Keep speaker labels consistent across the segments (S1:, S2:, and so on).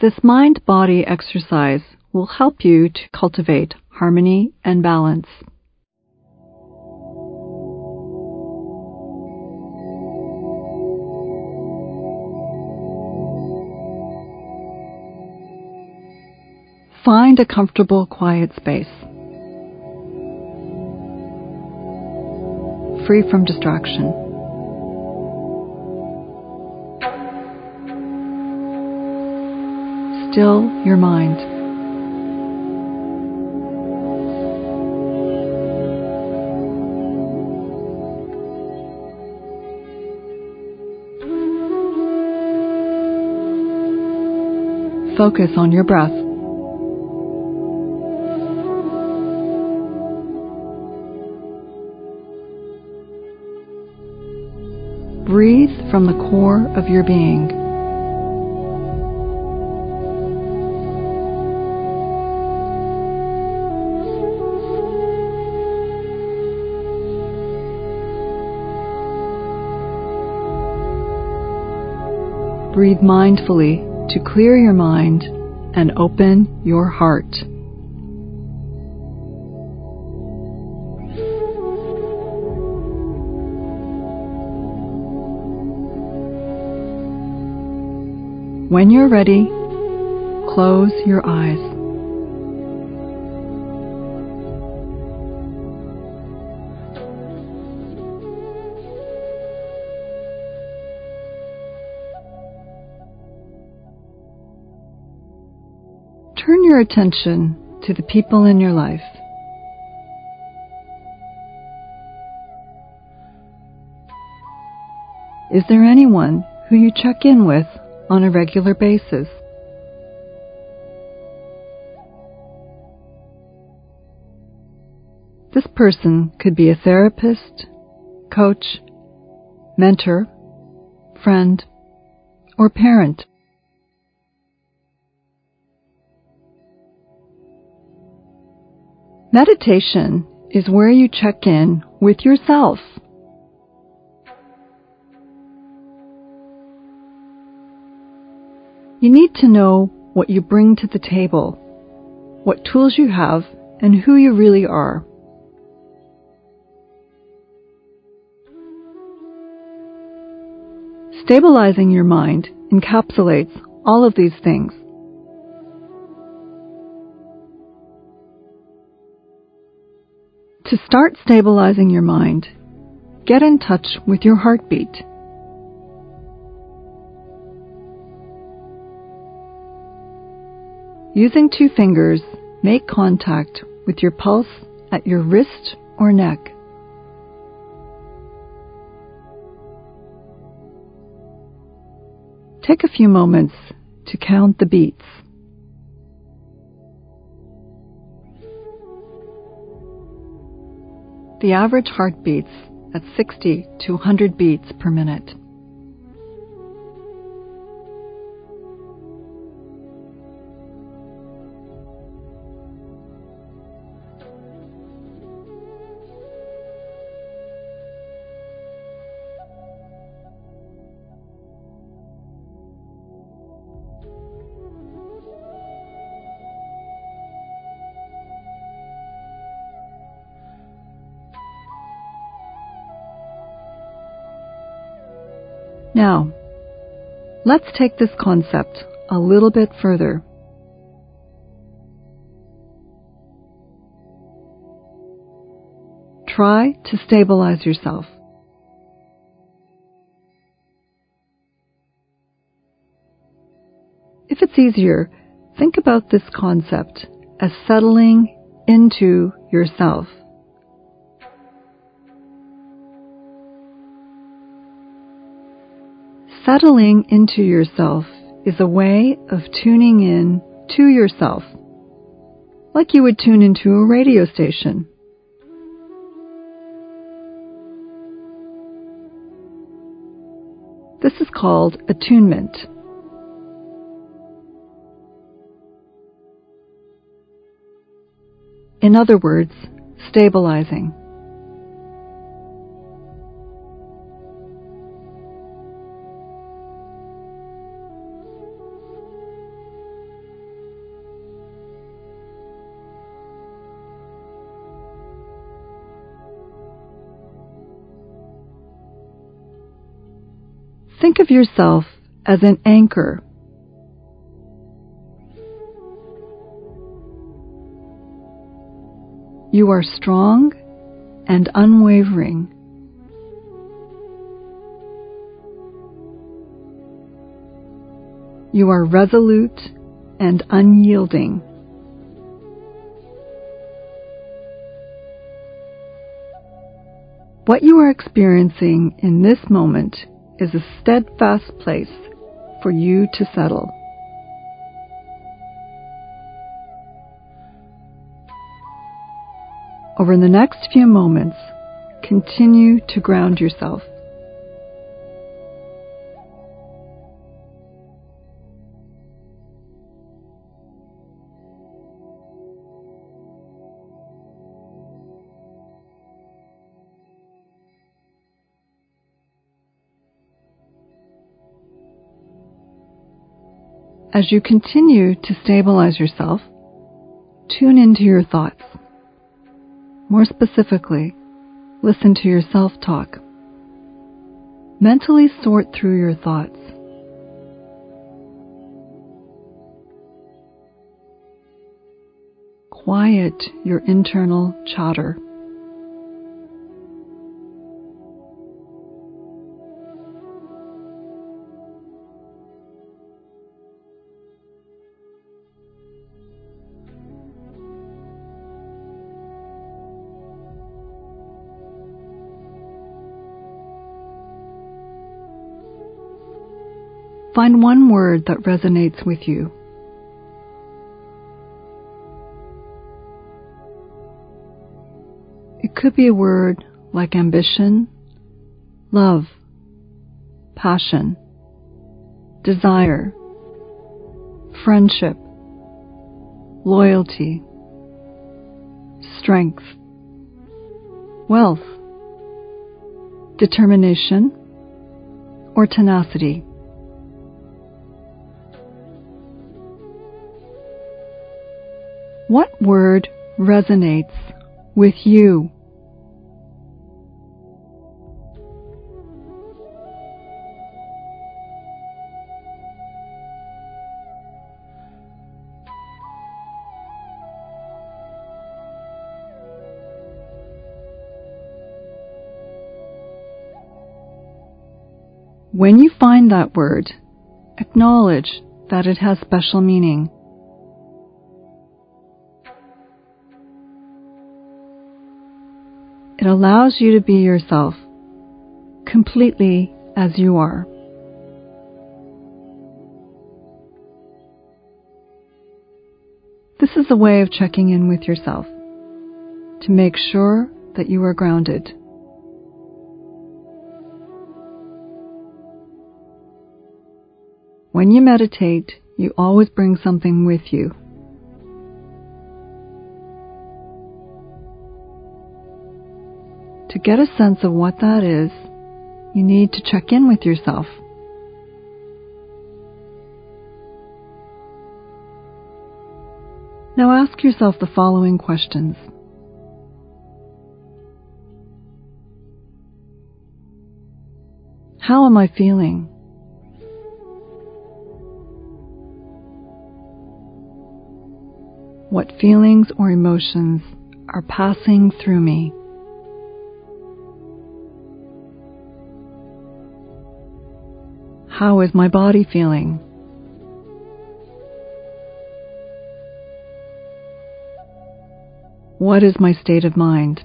S1: This mind body exercise will help you to cultivate harmony and balance. Find a comfortable, quiet space. Free from distraction. Still your mind. Focus on your breath. Breathe from the core of your being. Breathe mindfully to clear your mind and open your heart. When you're ready, close your eyes. Your attention to the people in your life. Is there anyone who you check in with on a regular basis? This person could be a therapist, coach, mentor, friend, or parent. Meditation is where you check in with yourself. You need to know what you bring to the table, what tools you have, and who you really are. Stabilizing your mind encapsulates all of these things. To start stabilizing your mind, get in touch with your heartbeat. Using two fingers, make contact with your pulse at your wrist or neck. Take a few moments to count the beats. The average heart beats at 60 to 100 beats per minute. Now, let's take this concept a little bit further. Try to stabilize yourself. If it's easier, think about this concept as settling into yourself. Settling into yourself is a way of tuning in to yourself, like you would tune into a radio station. This is called attunement. In other words, stabilizing. Of yourself as an anchor. You are strong and unwavering. You are resolute and unyielding. What you are experiencing in this moment is a steadfast place for you to settle. Over the next few moments, continue to ground yourself. As you continue to stabilize yourself, tune into your thoughts. More specifically, listen to your self talk. Mentally sort through your thoughts. Quiet your internal chatter. Find one word that resonates with you. It could be a word like ambition, love, passion, desire, friendship, loyalty, strength, wealth, determination, or tenacity. What word resonates with you? When you find that word, acknowledge that it has special meaning. It allows you to be yourself, completely as you are. This is a way of checking in with yourself to make sure that you are grounded. When you meditate, you always bring something with you. To get a sense of what that is, you need to check in with yourself. Now ask yourself the following questions. How am I feeling? What feelings or emotions are passing through me? How is my body feeling? What is my state of mind?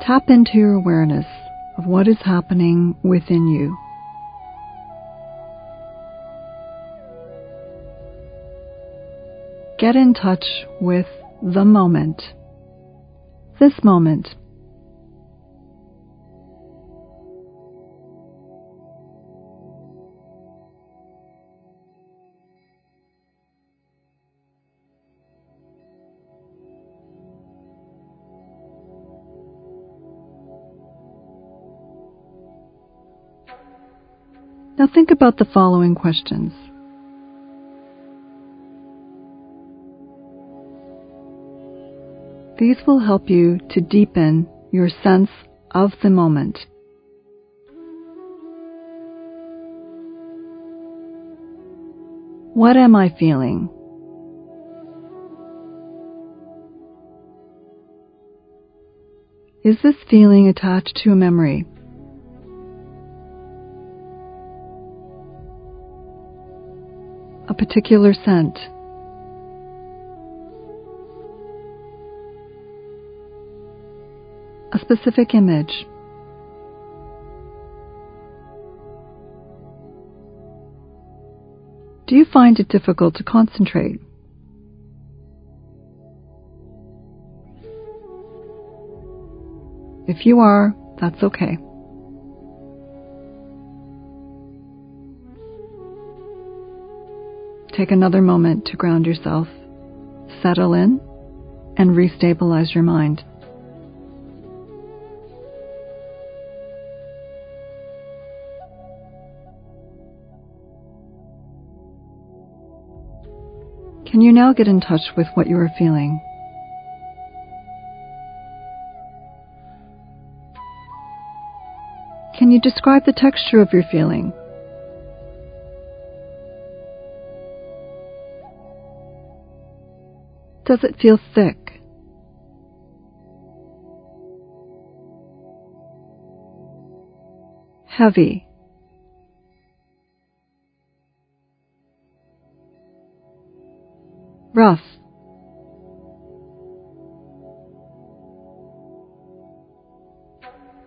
S1: Tap into your awareness of what is happening within you. Get in touch with the moment. This moment. Now think about the following questions. These will help you to deepen your sense of the moment. What am I feeling? Is this feeling attached to a memory? A particular scent? A specific image? Do you find it difficult to concentrate? If you are, that's okay. Take another moment to ground yourself, settle in, and restabilize your mind. Can you now get in touch with what you are feeling? Can you describe the texture of your feeling? Does it feel thick? Heavy? Rough?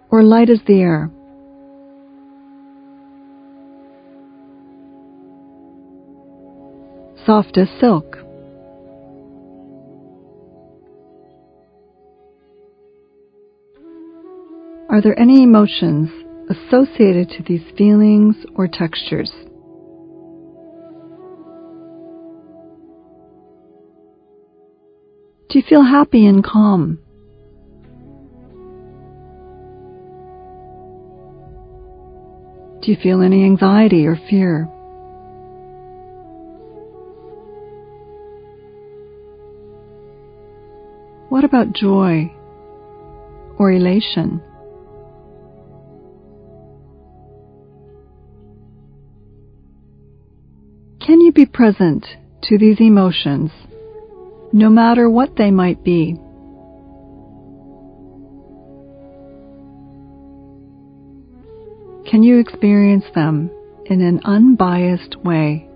S1: Or light as the air? soft as silk. Are there any emotions associated to these feelings or textures? Do you feel happy and calm? Do you feel any anxiety or fear? What about joy or elation? Can you be present to these emotions, no matter what they might be? Can you experience them in an unbiased way?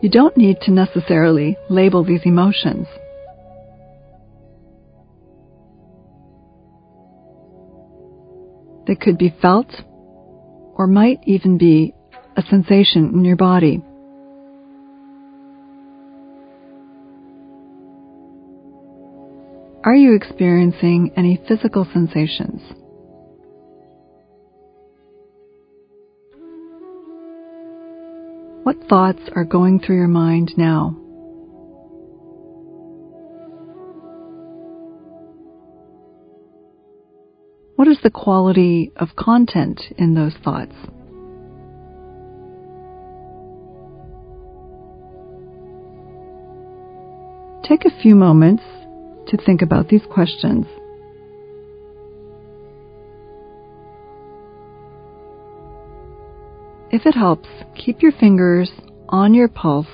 S1: You don't need to necessarily label these emotions. They could be felt or might even be a sensation in your body. Are you experiencing any physical sensations? What thoughts are going through your mind now? The quality of content in those thoughts? Take a few moments to think about these questions If it helps, keep your fingers on your pulse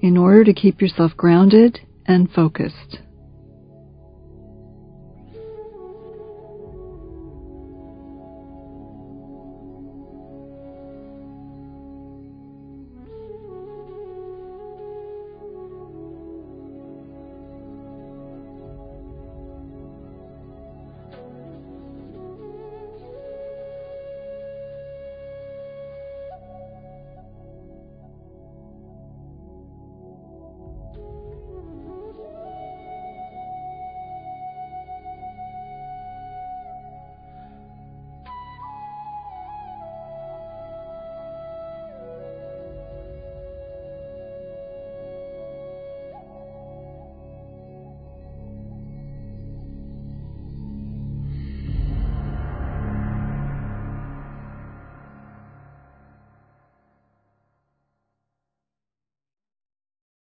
S1: in order to keep yourself grounded and focused.